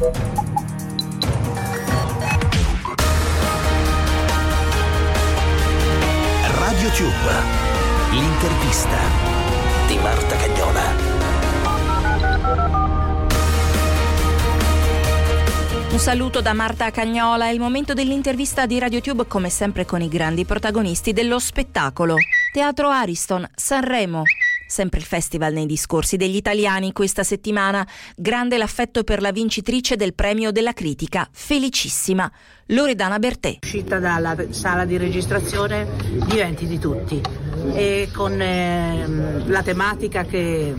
Radio Tube, l'intervista di Marta Cagnola. Un saluto da Marta Cagnola, è il momento dell'intervista di RadioTube come sempre con i grandi protagonisti dello spettacolo. Teatro Ariston, Sanremo. Sempre il festival nei discorsi degli italiani questa settimana. Grande l'affetto per la vincitrice del premio della critica, felicissima, Loredana Bertè. Uscita dalla sala di registrazione diventi di tutti e con eh, la tematica che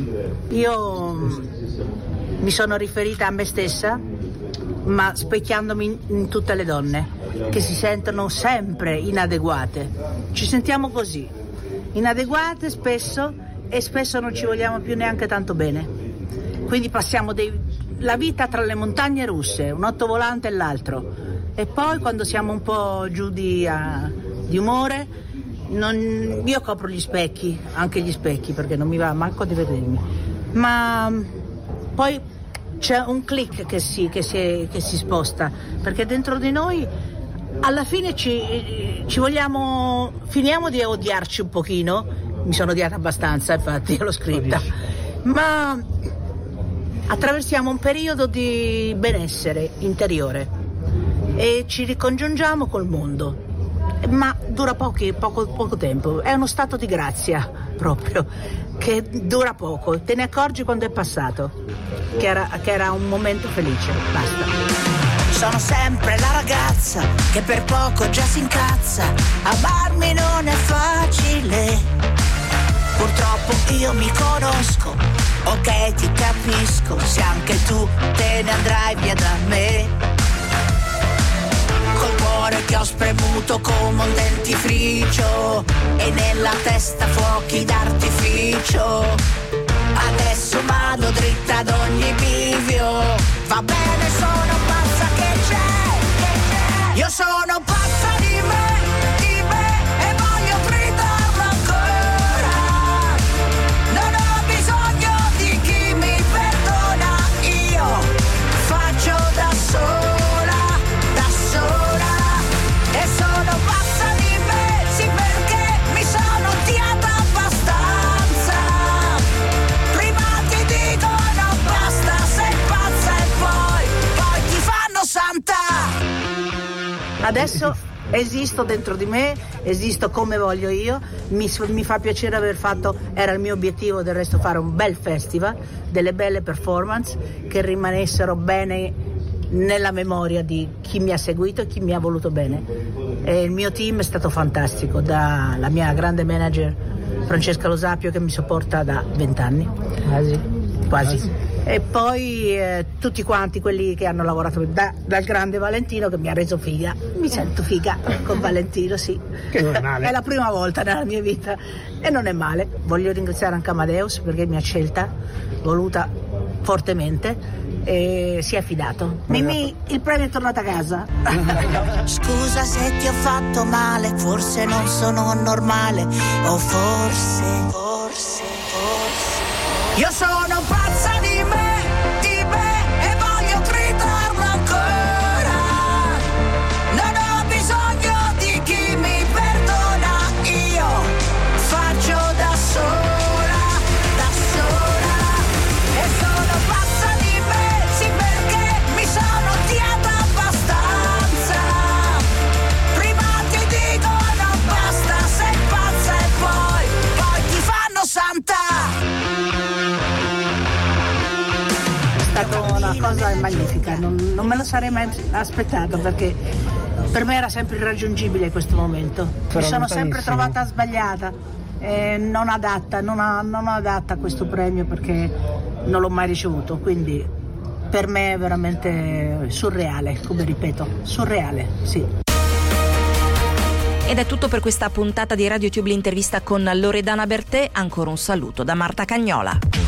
io mi sono riferita a me stessa ma specchiandomi in tutte le donne che si sentono sempre inadeguate. Ci sentiamo così, inadeguate spesso e spesso non ci vogliamo più neanche tanto bene. Quindi passiamo dei, la vita tra le montagne russe, un ottovolante e l'altro. E poi quando siamo un po' giù di, uh, di umore, non, io copro gli specchi, anche gli specchi perché non mi va manco di vedermi. Ma poi c'è un click che si, che si, che si sposta, perché dentro di noi alla fine ci, ci, vogliamo, finiamo di odiarci un pochino, mi sono odiata abbastanza infatti l'ho scritta, ma attraversiamo un periodo di benessere interiore e ci ricongiungiamo col mondo, ma dura pochi, poco, poco tempo, è uno stato di grazia proprio che dura poco, te ne accorgi quando è passato, che era, che era un momento felice, basta. Sono sempre la ragazza che per poco già si incazza. Amarmi non è facile. Io mi conosco, ok ti capisco, se anche tu te ne andrai via da me col cuore che ho spremuto come un dentifricio e nella testa fuochi d'artificio. Adesso vado dritta ad ogni bivio, va bene sono pazza che c'è, io sono pazza di me. Adesso esisto dentro di me, esisto come voglio io, mi, mi, fa piacere aver fatto, era il mio obiettivo del resto fare un bel festival, delle belle performance che rimanessero bene nella memoria di chi mi ha seguito e chi mi ha voluto bene. E il mio team è stato fantastico, dalla mia grande manager Francesca Losapio che mi sopporta da vent'anni. Quasi. Quasi e poi eh, tutti quanti quelli che hanno lavorato da, dal grande Valentino che mi ha reso figa. Mi sento figa con Valentino, sì. Che non è male. È la prima volta nella mia vita e non è male. Voglio ringraziare anche Amadeus perché mi ha scelta, voluta fortemente e si è affidato. Mimì, il premio è tornato a casa. Scusa se ti ho fatto male, forse non sono normale, o forse, forse, forse. Io sono pazza cosa magnifica, non, non, me lo sarei mai aspettato perché per me era sempre irraggiungibile questo momento. Mi sono sempre trovata sbagliata, eh, non, adatta, non, a, non adatta a questo premio perché non l'ho mai ricevuto, quindi per me è veramente surreale, come ripeto, surreale, sì. Ed è tutto per questa puntata di RadioTube l'intervista con Loredana Bertè, ancora un saluto da Marta Cagnola.